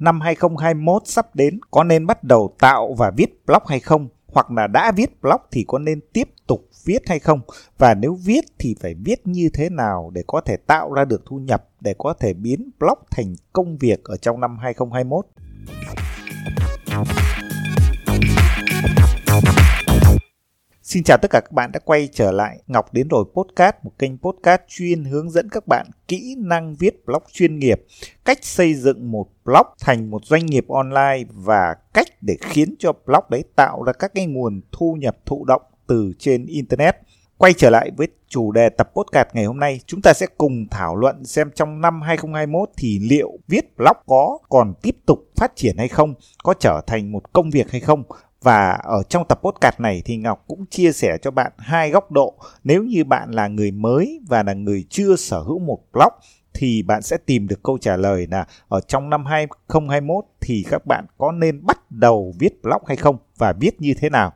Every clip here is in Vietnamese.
năm 2021 sắp đến có nên bắt đầu tạo và viết blog hay không? Hoặc là đã viết blog thì có nên tiếp tục viết hay không? Và nếu viết thì phải viết như thế nào để có thể tạo ra được thu nhập, để có thể biến blog thành công việc ở trong năm 2021? Xin chào tất cả các bạn đã quay trở lại Ngọc đến rồi podcast, một kênh podcast chuyên hướng dẫn các bạn kỹ năng viết blog chuyên nghiệp, cách xây dựng một blog thành một doanh nghiệp online và cách để khiến cho blog đấy tạo ra các cái nguồn thu nhập thụ động từ trên internet. Quay trở lại với chủ đề tập podcast ngày hôm nay, chúng ta sẽ cùng thảo luận xem trong năm 2021 thì liệu viết blog có còn tiếp tục phát triển hay không, có trở thành một công việc hay không và ở trong tập podcast này thì Ngọc cũng chia sẻ cho bạn hai góc độ. Nếu như bạn là người mới và là người chưa sở hữu một blog, thì bạn sẽ tìm được câu trả lời là ở trong năm 2021 thì các bạn có nên bắt đầu viết blog hay không và viết như thế nào.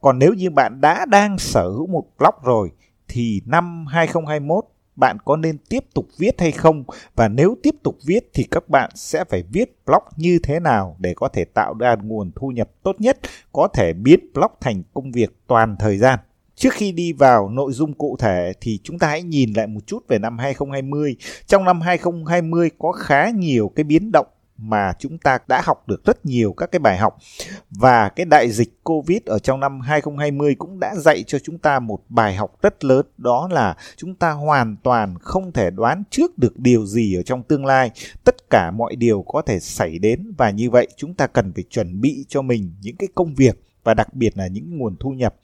Còn nếu như bạn đã đang sở hữu một blog rồi, thì năm 2021 bạn có nên tiếp tục viết hay không và nếu tiếp tục viết thì các bạn sẽ phải viết blog như thế nào để có thể tạo ra nguồn thu nhập tốt nhất, có thể biến blog thành công việc toàn thời gian. Trước khi đi vào nội dung cụ thể thì chúng ta hãy nhìn lại một chút về năm 2020. Trong năm 2020 có khá nhiều cái biến động mà chúng ta đã học được rất nhiều các cái bài học và cái đại dịch Covid ở trong năm 2020 cũng đã dạy cho chúng ta một bài học rất lớn, đó là chúng ta hoàn toàn không thể đoán trước được điều gì ở trong tương lai. Tất cả mọi điều có thể xảy đến và như vậy chúng ta cần phải chuẩn bị cho mình những cái công việc và đặc biệt là những nguồn thu nhập.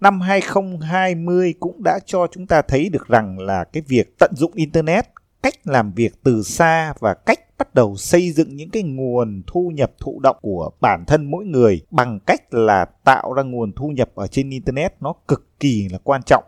Năm 2020 cũng đã cho chúng ta thấy được rằng là cái việc tận dụng internet, cách làm việc từ xa và cách bắt đầu xây dựng những cái nguồn thu nhập thụ động của bản thân mỗi người bằng cách là tạo ra nguồn thu nhập ở trên internet nó cực kỳ là quan trọng.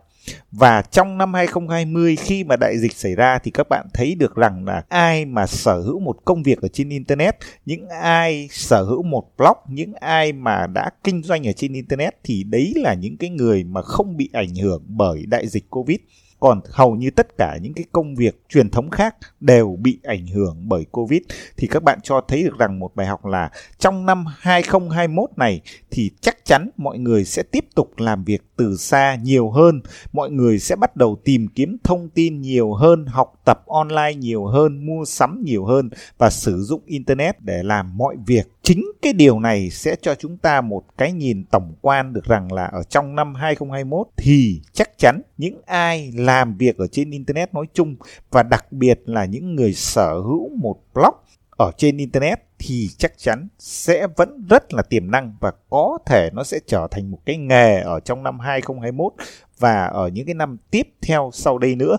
Và trong năm 2020 khi mà đại dịch xảy ra thì các bạn thấy được rằng là ai mà sở hữu một công việc ở trên internet, những ai sở hữu một blog, những ai mà đã kinh doanh ở trên internet thì đấy là những cái người mà không bị ảnh hưởng bởi đại dịch Covid còn hầu như tất cả những cái công việc truyền thống khác đều bị ảnh hưởng bởi Covid. Thì các bạn cho thấy được rằng một bài học là trong năm 2021 này thì chắc chắn mọi người sẽ tiếp tục làm việc từ xa nhiều hơn, mọi người sẽ bắt đầu tìm kiếm thông tin nhiều hơn, học tập online nhiều hơn, mua sắm nhiều hơn và sử dụng internet để làm mọi việc. Chính cái điều này sẽ cho chúng ta một cái nhìn tổng quan được rằng là ở trong năm 2021 thì chắc chắn những ai làm việc ở trên internet nói chung và đặc biệt là những người sở hữu một blog ở trên internet thì chắc chắn sẽ vẫn rất là tiềm năng và có thể nó sẽ trở thành một cái nghề ở trong năm 2021 và ở những cái năm tiếp theo sau đây nữa.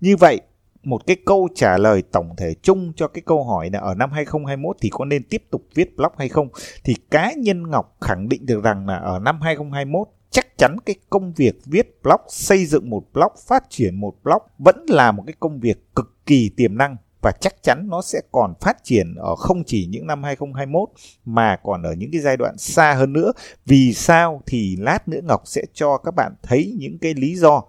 Như vậy, một cái câu trả lời tổng thể chung cho cái câu hỏi là ở năm 2021 thì có nên tiếp tục viết blog hay không thì cá nhân Ngọc khẳng định được rằng là ở năm 2021 chắc chắn cái công việc viết blog, xây dựng một blog, phát triển một blog vẫn là một cái công việc cực kỳ tiềm năng và chắc chắn nó sẽ còn phát triển ở không chỉ những năm 2021 mà còn ở những cái giai đoạn xa hơn nữa. Vì sao thì lát nữa Ngọc sẽ cho các bạn thấy những cái lý do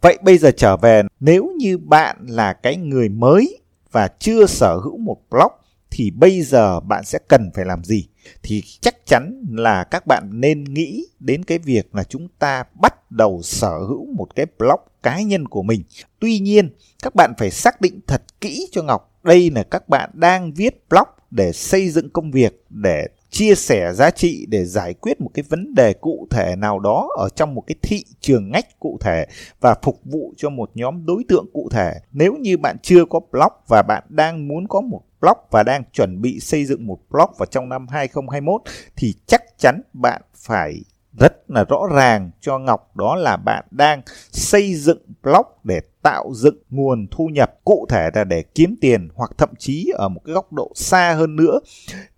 Vậy bây giờ trở về nếu như bạn là cái người mới và chưa sở hữu một blog thì bây giờ bạn sẽ cần phải làm gì? Thì chắc chắn là các bạn nên nghĩ đến cái việc là chúng ta bắt đầu sở hữu một cái blog cá nhân của mình. Tuy nhiên, các bạn phải xác định thật kỹ cho Ngọc đây là các bạn đang viết blog để xây dựng công việc để chia sẻ giá trị để giải quyết một cái vấn đề cụ thể nào đó ở trong một cái thị trường ngách cụ thể và phục vụ cho một nhóm đối tượng cụ thể. Nếu như bạn chưa có blog và bạn đang muốn có một blog và đang chuẩn bị xây dựng một blog vào trong năm 2021 thì chắc chắn bạn phải rất là rõ ràng cho Ngọc đó là bạn đang xây dựng blog để tạo dựng nguồn thu nhập cụ thể là để kiếm tiền hoặc thậm chí ở một cái góc độ xa hơn nữa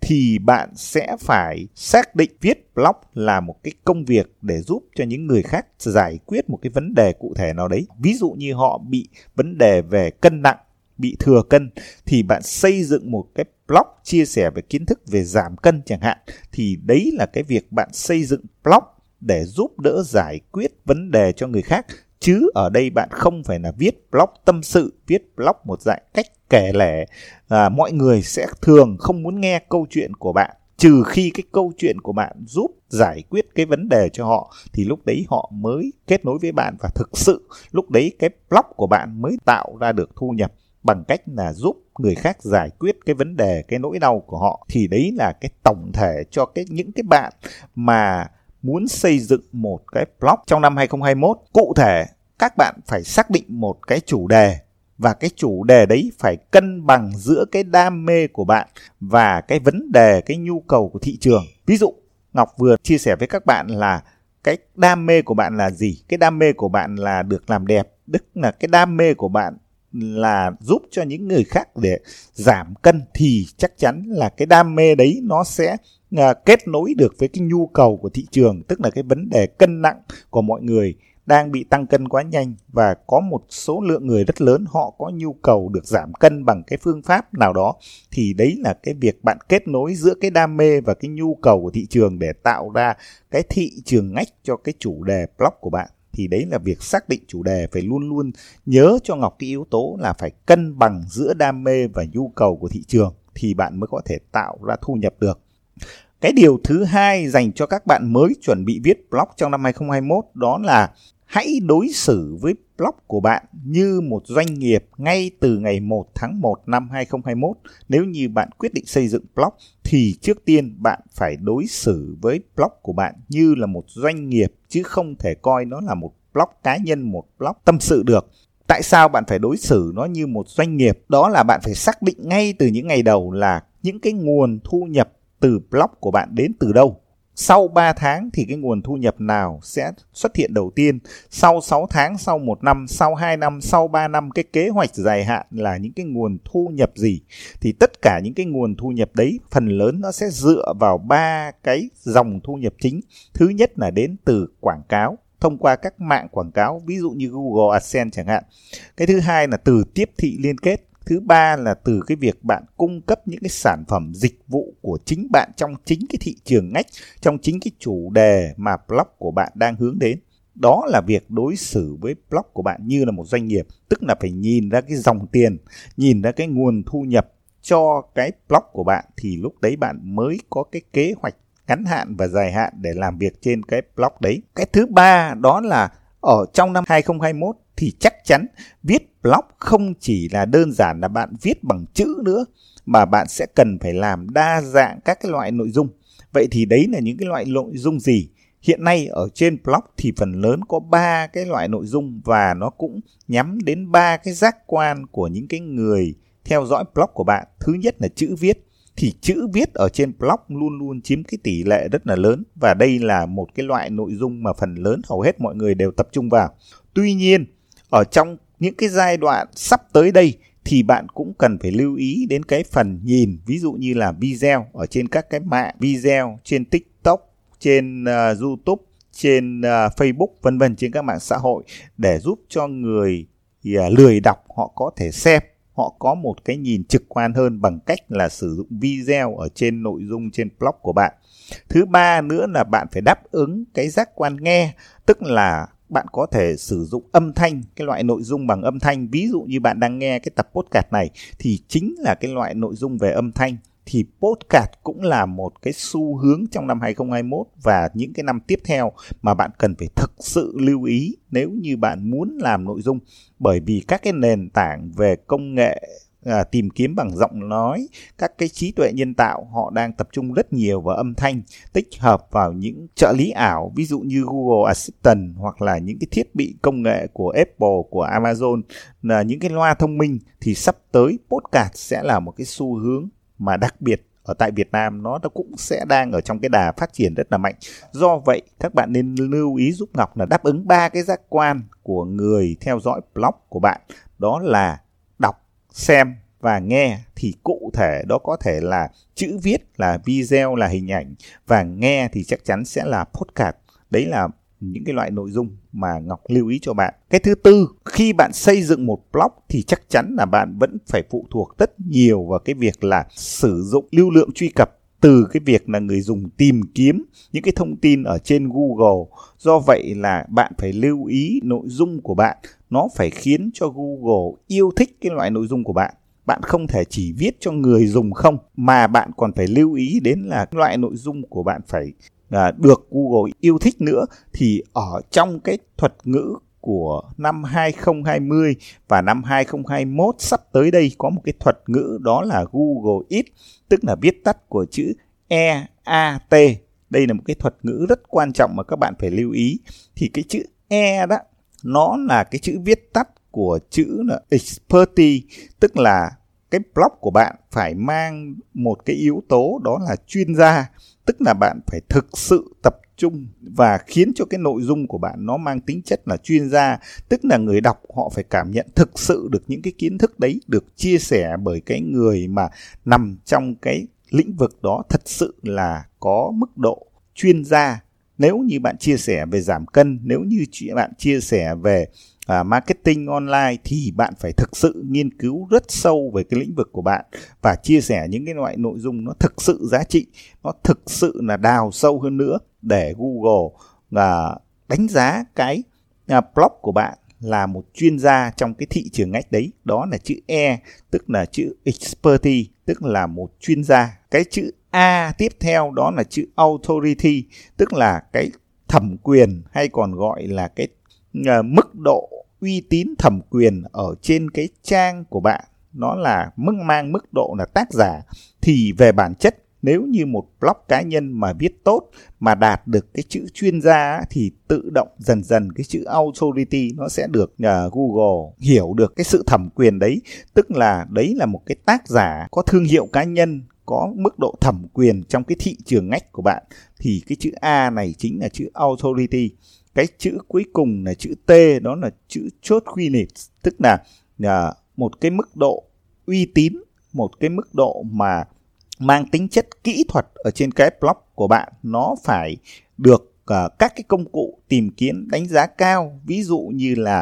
thì bạn sẽ phải xác định viết blog là một cái công việc để giúp cho những người khác giải quyết một cái vấn đề cụ thể nào đấy. Ví dụ như họ bị vấn đề về cân nặng bị thừa cân thì bạn xây dựng một cái blog chia sẻ về kiến thức về giảm cân chẳng hạn thì đấy là cái việc bạn xây dựng blog để giúp đỡ giải quyết vấn đề cho người khác. Chứ ở đây bạn không phải là viết blog tâm sự viết blog một dạng cách kể lể. À, mọi người sẽ thường không muốn nghe câu chuyện của bạn. Trừ khi cái câu chuyện của bạn giúp giải quyết cái vấn đề cho họ thì lúc đấy họ mới kết nối với bạn và thực sự lúc đấy cái blog của bạn mới tạo ra được thu nhập bằng cách là giúp người khác giải quyết cái vấn đề, cái nỗi đau của họ. Thì đấy là cái tổng thể cho cái, những cái bạn mà muốn xây dựng một cái blog trong năm 2021 cụ thể, các bạn phải xác định một cái chủ đề và cái chủ đề đấy phải cân bằng giữa cái đam mê của bạn và cái vấn đề, cái nhu cầu của thị trường. Ví dụ, ngọc vừa chia sẻ với các bạn là cái đam mê của bạn là gì? Cái đam mê của bạn là được làm đẹp, tức là cái đam mê của bạn là giúp cho những người khác để giảm cân thì chắc chắn là cái đam mê đấy nó sẽ à, kết nối được với cái nhu cầu của thị trường tức là cái vấn đề cân nặng của mọi người đang bị tăng cân quá nhanh và có một số lượng người rất lớn họ có nhu cầu được giảm cân bằng cái phương pháp nào đó thì đấy là cái việc bạn kết nối giữa cái đam mê và cái nhu cầu của thị trường để tạo ra cái thị trường ngách cho cái chủ đề blog của bạn thì đấy là việc xác định chủ đề phải luôn luôn nhớ cho Ngọc cái yếu tố là phải cân bằng giữa đam mê và nhu cầu của thị trường thì bạn mới có thể tạo ra thu nhập được. Cái điều thứ hai dành cho các bạn mới chuẩn bị viết blog trong năm 2021 đó là hãy đối xử với blog của bạn như một doanh nghiệp ngay từ ngày 1 tháng 1 năm 2021. Nếu như bạn quyết định xây dựng blog thì trước tiên bạn phải đối xử với blog của bạn như là một doanh nghiệp chứ không thể coi nó là một blog cá nhân, một blog tâm sự được. Tại sao bạn phải đối xử nó như một doanh nghiệp? Đó là bạn phải xác định ngay từ những ngày đầu là những cái nguồn thu nhập từ blog của bạn đến từ đâu sau 3 tháng thì cái nguồn thu nhập nào sẽ xuất hiện đầu tiên, sau 6 tháng, sau 1 năm, sau 2 năm, sau 3 năm cái kế hoạch dài hạn là những cái nguồn thu nhập gì thì tất cả những cái nguồn thu nhập đấy phần lớn nó sẽ dựa vào ba cái dòng thu nhập chính. Thứ nhất là đến từ quảng cáo thông qua các mạng quảng cáo ví dụ như Google AdSense chẳng hạn. Cái thứ hai là từ tiếp thị liên kết thứ ba là từ cái việc bạn cung cấp những cái sản phẩm dịch vụ của chính bạn trong chính cái thị trường ngách, trong chính cái chủ đề mà blog của bạn đang hướng đến đó là việc đối xử với blog của bạn như là một doanh nghiệp, tức là phải nhìn ra cái dòng tiền, nhìn ra cái nguồn thu nhập cho cái blog của bạn thì lúc đấy bạn mới có cái kế hoạch ngắn hạn và dài hạn để làm việc trên cái blog đấy. Cái thứ ba đó là ở trong năm 2021 thì chắc chắn viết blog không chỉ là đơn giản là bạn viết bằng chữ nữa mà bạn sẽ cần phải làm đa dạng các cái loại nội dung. Vậy thì đấy là những cái loại nội dung gì? Hiện nay ở trên blog thì phần lớn có ba cái loại nội dung và nó cũng nhắm đến ba cái giác quan của những cái người theo dõi blog của bạn. Thứ nhất là chữ viết thì chữ viết ở trên blog luôn luôn chiếm cái tỷ lệ rất là lớn và đây là một cái loại nội dung mà phần lớn hầu hết mọi người đều tập trung vào. Tuy nhiên, ở trong những cái giai đoạn sắp tới đây thì bạn cũng cần phải lưu ý đến cái phần nhìn ví dụ như là video ở trên các cái mạng video trên TikTok, trên uh, YouTube, trên uh, Facebook vân vân trên các mạng xã hội để giúp cho người uh, lười đọc họ có thể xem họ có một cái nhìn trực quan hơn bằng cách là sử dụng video ở trên nội dung trên blog của bạn. Thứ ba nữa là bạn phải đáp ứng cái giác quan nghe, tức là bạn có thể sử dụng âm thanh, cái loại nội dung bằng âm thanh. Ví dụ như bạn đang nghe cái tập podcast này thì chính là cái loại nội dung về âm thanh. Thì podcast cũng là một cái xu hướng trong năm 2021 và những cái năm tiếp theo mà bạn cần phải thực sự lưu ý nếu như bạn muốn làm nội dung. Bởi vì các cái nền tảng về công nghệ à, tìm kiếm bằng giọng nói các cái trí tuệ nhân tạo họ đang tập trung rất nhiều vào âm thanh tích hợp vào những trợ lý ảo ví dụ như Google Assistant hoặc là những cái thiết bị công nghệ của Apple của Amazon là những cái loa thông minh thì sắp tới podcast sẽ là một cái xu hướng mà đặc biệt ở tại Việt Nam nó cũng sẽ đang ở trong cái đà phát triển rất là mạnh. Do vậy các bạn nên lưu ý giúp Ngọc là đáp ứng ba cái giác quan của người theo dõi blog của bạn. Đó là xem và nghe thì cụ thể đó có thể là chữ viết là video là hình ảnh và nghe thì chắc chắn sẽ là podcast. Đấy là những cái loại nội dung mà Ngọc lưu ý cho bạn. Cái thứ tư, khi bạn xây dựng một blog thì chắc chắn là bạn vẫn phải phụ thuộc rất nhiều vào cái việc là sử dụng lưu lượng truy cập từ cái việc là người dùng tìm kiếm những cái thông tin ở trên Google. Do vậy là bạn phải lưu ý nội dung của bạn nó phải khiến cho Google yêu thích cái loại nội dung của bạn. Bạn không thể chỉ viết cho người dùng không mà bạn còn phải lưu ý đến là loại nội dung của bạn phải à, được Google yêu thích nữa thì ở trong cái thuật ngữ của năm 2020 và năm 2021 sắp tới đây có một cái thuật ngữ đó là Google It, tức là viết tắt của chữ EAT. Đây là một cái thuật ngữ rất quan trọng mà các bạn phải lưu ý. Thì cái chữ E đó nó là cái chữ viết tắt của chữ là expertise, tức là cái blog của bạn phải mang một cái yếu tố đó là chuyên gia, tức là bạn phải thực sự tập trung và khiến cho cái nội dung của bạn nó mang tính chất là chuyên gia tức là người đọc họ phải cảm nhận thực sự được những cái kiến thức đấy được chia sẻ bởi cái người mà nằm trong cái lĩnh vực đó thật sự là có mức độ chuyên gia nếu như bạn chia sẻ về giảm cân nếu như bạn chia sẻ về uh, marketing online thì bạn phải thực sự nghiên cứu rất sâu về cái lĩnh vực của bạn và chia sẻ những cái loại nội dung nó thực sự giá trị nó thực sự là đào sâu hơn nữa để Google là đánh giá cái uh, blog của bạn là một chuyên gia trong cái thị trường ngách đấy. Đó là chữ E tức là chữ expertise tức là một chuyên gia. Cái chữ A tiếp theo đó là chữ authority tức là cái thẩm quyền hay còn gọi là cái uh, mức độ uy tín thẩm quyền ở trên cái trang của bạn. Nó là mức mang mức độ là tác giả thì về bản chất nếu như một blog cá nhân mà viết tốt mà đạt được cái chữ chuyên gia thì tự động dần dần cái chữ authority nó sẽ được uh, Google hiểu được cái sự thẩm quyền đấy. Tức là đấy là một cái tác giả có thương hiệu cá nhân có mức độ thẩm quyền trong cái thị trường ngách của bạn thì cái chữ A này chính là chữ authority. Cái chữ cuối cùng là chữ T đó là chữ chốt quy tức là uh, một cái mức độ uy tín một cái mức độ mà mang tính chất kỹ thuật ở trên cái blog của bạn. Nó phải được uh, các cái công cụ tìm kiếm đánh giá cao. Ví dụ như là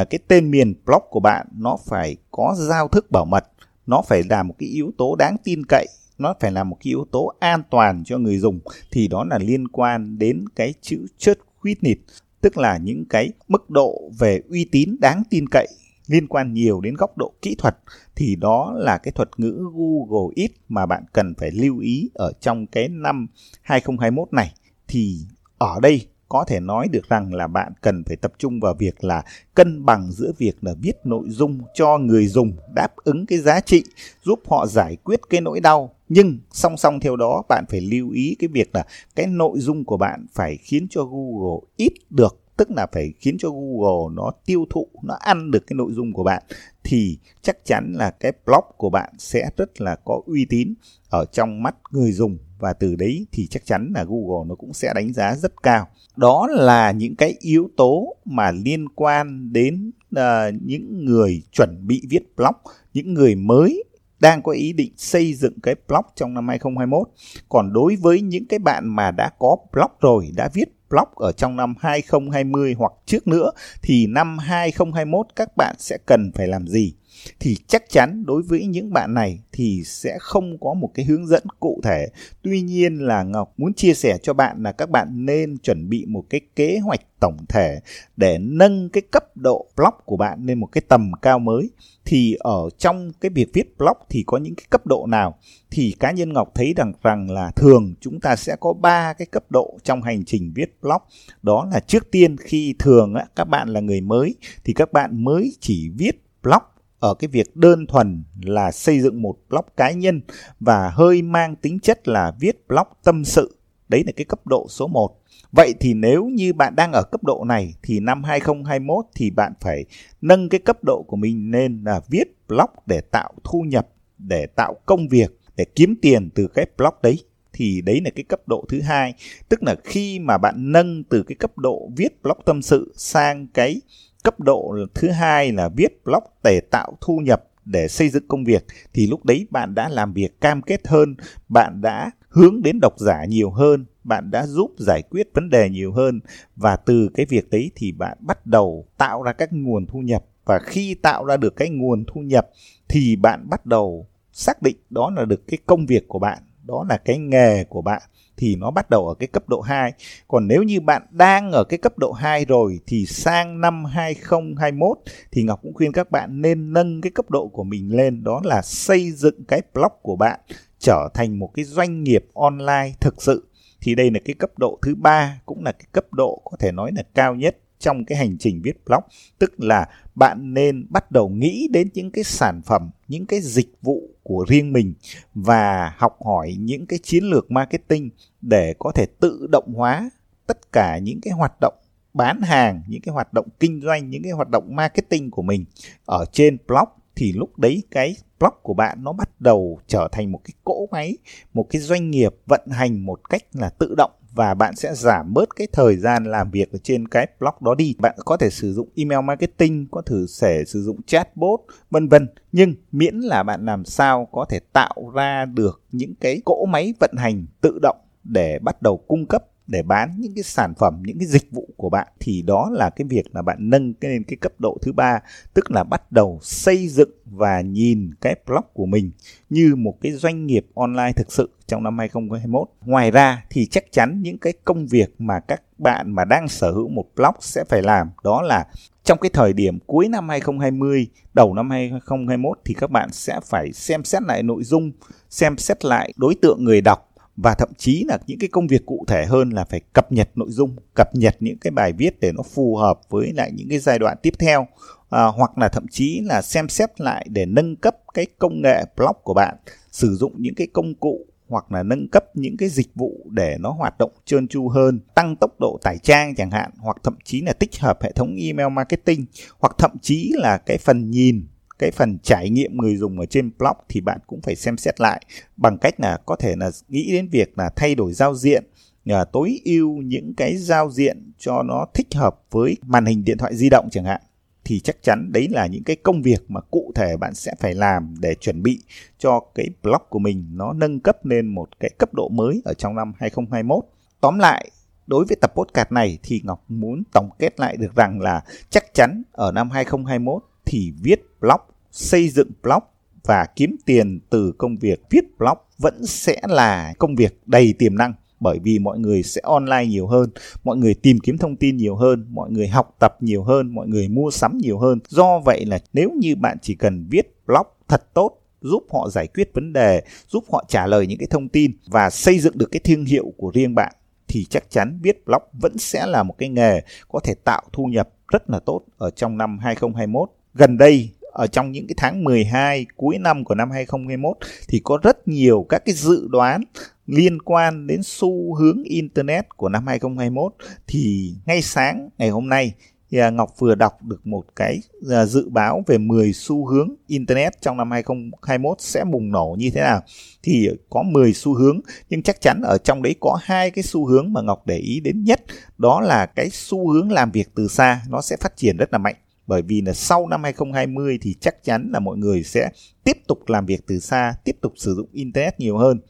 uh, cái tên miền blog của bạn nó phải có giao thức bảo mật nó phải là một cái yếu tố đáng tin cậy nó phải là một cái yếu tố an toàn cho người dùng, thì đó là liên quan đến cái chữ chất nịt, tức là những cái mức độ về uy tín đáng tin cậy liên quan nhiều đến góc độ kỹ thuật. Thì đó là cái thuật ngữ Google It mà bạn cần phải lưu ý ở trong cái năm 2021 này. Thì ở đây có thể nói được rằng là bạn cần phải tập trung vào việc là cân bằng giữa việc là viết nội dung cho người dùng đáp ứng cái giá trị, giúp họ giải quyết cái nỗi đau nhưng song song theo đó bạn phải lưu ý cái việc là cái nội dung của bạn phải khiến cho Google ít được tức là phải khiến cho Google nó tiêu thụ nó ăn được cái nội dung của bạn thì chắc chắn là cái blog của bạn sẽ rất là có uy tín ở trong mắt người dùng và từ đấy thì chắc chắn là Google nó cũng sẽ đánh giá rất cao. Đó là những cái yếu tố mà liên quan đến uh, những người chuẩn bị viết blog, những người mới đang có ý định xây dựng cái blog trong năm 2021. Còn đối với những cái bạn mà đã có blog rồi, đã viết blog ở trong năm 2020 hoặc trước nữa thì năm 2021 các bạn sẽ cần phải làm gì? Thì chắc chắn đối với những bạn này thì sẽ không có một cái hướng dẫn cụ thể. Tuy nhiên là Ngọc muốn chia sẻ cho bạn là các bạn nên chuẩn bị một cái kế hoạch tổng thể để nâng cái cấp độ blog của bạn lên một cái tầm cao mới. Thì ở trong cái việc viết blog thì có những cái cấp độ nào? Thì cá nhân Ngọc thấy rằng rằng là thường chúng ta sẽ có ba cái cấp độ trong hành trình viết blog. Đó là trước tiên khi thường á, các bạn là người mới thì các bạn mới chỉ viết blog ở cái việc đơn thuần là xây dựng một blog cá nhân và hơi mang tính chất là viết blog tâm sự. Đấy là cái cấp độ số 1. Vậy thì nếu như bạn đang ở cấp độ này thì năm 2021 thì bạn phải nâng cái cấp độ của mình lên là viết blog để tạo thu nhập, để tạo công việc, để kiếm tiền từ cái blog đấy thì đấy là cái cấp độ thứ hai tức là khi mà bạn nâng từ cái cấp độ viết blog tâm sự sang cái cấp độ thứ hai là viết blog để tạo thu nhập để xây dựng công việc, thì lúc đấy bạn đã làm việc cam kết hơn, bạn đã hướng đến độc giả nhiều hơn, bạn đã giúp giải quyết vấn đề nhiều hơn. Và từ cái việc đấy thì bạn bắt đầu tạo ra các nguồn thu nhập. Và khi tạo ra được cái nguồn thu nhập thì bạn bắt đầu xác định đó là được cái công việc của bạn đó là cái nghề của bạn thì nó bắt đầu ở cái cấp độ 2. Còn nếu như bạn đang ở cái cấp độ 2 rồi thì sang năm 2021 thì Ngọc cũng khuyên các bạn nên nâng cái cấp độ của mình lên, đó là xây dựng cái blog của bạn trở thành một cái doanh nghiệp online thực sự. Thì đây là cái cấp độ thứ ba cũng là cái cấp độ có thể nói là cao nhất trong cái hành trình viết blog. Tức là bạn nên bắt đầu nghĩ đến những cái sản phẩm, những cái dịch vụ của riêng mình và học hỏi những cái chiến lược marketing để có thể tự động hóa tất cả những cái hoạt động bán hàng, những cái hoạt động kinh doanh, những cái hoạt động marketing của mình ở trên blog thì lúc đấy cái blog của bạn nó bắt đầu trở thành một cái cỗ máy một cái doanh nghiệp vận hành một cách là tự động và bạn sẽ giảm bớt cái thời gian làm việc ở trên cái blog đó đi. Bạn có thể sử dụng email marketing, có thử sẽ sử dụng chatbot, vân vân. Nhưng miễn là bạn làm sao có thể tạo ra được những cái cỗ máy vận hành tự động để bắt đầu cung cấp để bán những cái sản phẩm những cái dịch vụ của bạn thì đó là cái việc là bạn nâng cái lên cái cấp độ thứ ba tức là bắt đầu xây dựng và nhìn cái blog của mình như một cái doanh nghiệp online thực sự trong năm 2021. Ngoài ra thì chắc chắn những cái công việc mà các bạn mà đang sở hữu một blog sẽ phải làm đó là trong cái thời điểm cuối năm 2020, đầu năm 2021 thì các bạn sẽ phải xem xét lại nội dung, xem xét lại đối tượng người đọc và thậm chí là những cái công việc cụ thể hơn là phải cập nhật nội dung cập nhật những cái bài viết để nó phù hợp với lại những cái giai đoạn tiếp theo à, hoặc là thậm chí là xem xét lại để nâng cấp cái công nghệ blog của bạn sử dụng những cái công cụ hoặc là nâng cấp những cái dịch vụ để nó hoạt động trơn tru hơn, tăng tốc độ tải trang chẳng hạn, hoặc thậm chí là tích hợp hệ thống email marketing, hoặc thậm chí là cái phần nhìn cái phần trải nghiệm người dùng ở trên blog thì bạn cũng phải xem xét lại bằng cách là có thể là nghĩ đến việc là thay đổi giao diện là tối ưu những cái giao diện cho nó thích hợp với màn hình điện thoại di động chẳng hạn thì chắc chắn đấy là những cái công việc mà cụ thể bạn sẽ phải làm để chuẩn bị cho cái blog của mình nó nâng cấp lên một cái cấp độ mới ở trong năm 2021. Tóm lại, đối với tập podcast này thì Ngọc muốn tổng kết lại được rằng là chắc chắn ở năm 2021 thì viết blog, xây dựng blog và kiếm tiền từ công việc viết blog vẫn sẽ là công việc đầy tiềm năng bởi vì mọi người sẽ online nhiều hơn, mọi người tìm kiếm thông tin nhiều hơn, mọi người học tập nhiều hơn, mọi người mua sắm nhiều hơn. Do vậy là nếu như bạn chỉ cần viết blog thật tốt giúp họ giải quyết vấn đề, giúp họ trả lời những cái thông tin và xây dựng được cái thương hiệu của riêng bạn thì chắc chắn viết blog vẫn sẽ là một cái nghề có thể tạo thu nhập rất là tốt ở trong năm 2021 gần đây ở trong những cái tháng 12 cuối năm của năm 2021 thì có rất nhiều các cái dự đoán liên quan đến xu hướng internet của năm 2021 thì ngay sáng ngày hôm nay à, Ngọc vừa đọc được một cái à, dự báo về 10 xu hướng internet trong năm 2021 sẽ bùng nổ như thế nào. Thì có 10 xu hướng, nhưng chắc chắn ở trong đấy có hai cái xu hướng mà Ngọc để ý đến nhất. Đó là cái xu hướng làm việc từ xa, nó sẽ phát triển rất là mạnh bởi vì là sau năm 2020 thì chắc chắn là mọi người sẽ tiếp tục làm việc từ xa, tiếp tục sử dụng internet nhiều hơn.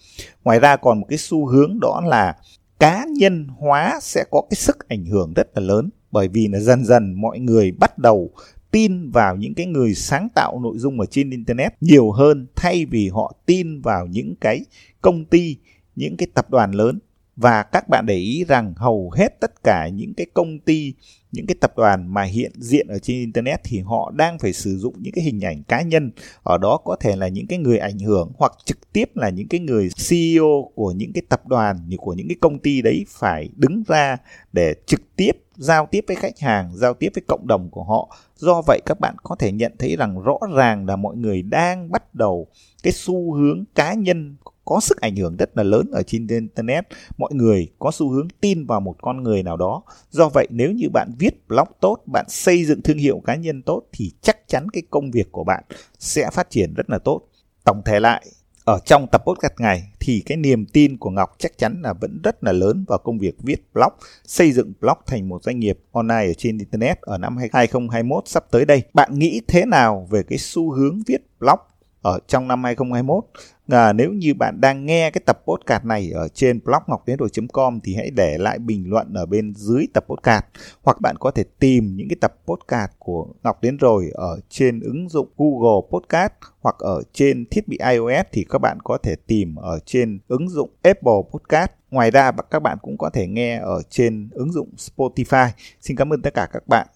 Ngoài ra còn một cái xu hướng đó là cá nhân hóa sẽ có cái sức ảnh hưởng rất là lớn bởi vì là dần dần mọi người bắt đầu tin vào những cái người sáng tạo nội dung ở trên internet nhiều hơn thay vì họ tin vào những cái công ty những cái tập đoàn lớn và các bạn để ý rằng hầu hết tất cả những cái công ty những cái tập đoàn mà hiện diện ở trên internet thì họ đang phải sử dụng những cái hình ảnh cá nhân ở đó có thể là những cái người ảnh hưởng hoặc trực tiếp là những cái người CEO của những cái tập đoàn như của những cái công ty đấy phải đứng ra để trực tiếp giao tiếp với khách hàng, giao tiếp với cộng đồng của họ. Do vậy các bạn có thể nhận thấy rằng rõ ràng là mọi người đang bắt đầu cái xu hướng cá nhân có sức ảnh hưởng rất là lớn ở trên internet. Mọi người có xu hướng tin vào một con người nào đó. Do vậy nếu như bạn viết blog tốt bạn xây dựng thương hiệu cá nhân tốt thì chắc chắn cái công việc của bạn sẽ phát triển rất là tốt. Tổng thể lại ở trong tập podcast ngày, thì cái niềm tin của Ngọc chắc chắn là vẫn rất là lớn vào công việc viết blog, xây dựng blog thành một doanh nghiệp online ở trên internet. Ở năm 2021 sắp tới đây. Bạn nghĩ thế nào về cái xu hướng viết blog? Ở trong năm 2021. À, nếu như bạn đang nghe cái tập podcast này ở trên blog ngọc đến rồi.com thì hãy để lại bình luận ở bên dưới tập podcast hoặc bạn có thể tìm những cái tập podcast của Ngọc đến rồi ở trên ứng dụng Google Podcast hoặc ở trên thiết bị iOS thì các bạn có thể tìm ở trên ứng dụng Apple Podcast. Ngoài ra các bạn cũng có thể nghe ở trên ứng dụng Spotify. Xin cảm ơn tất cả các bạn.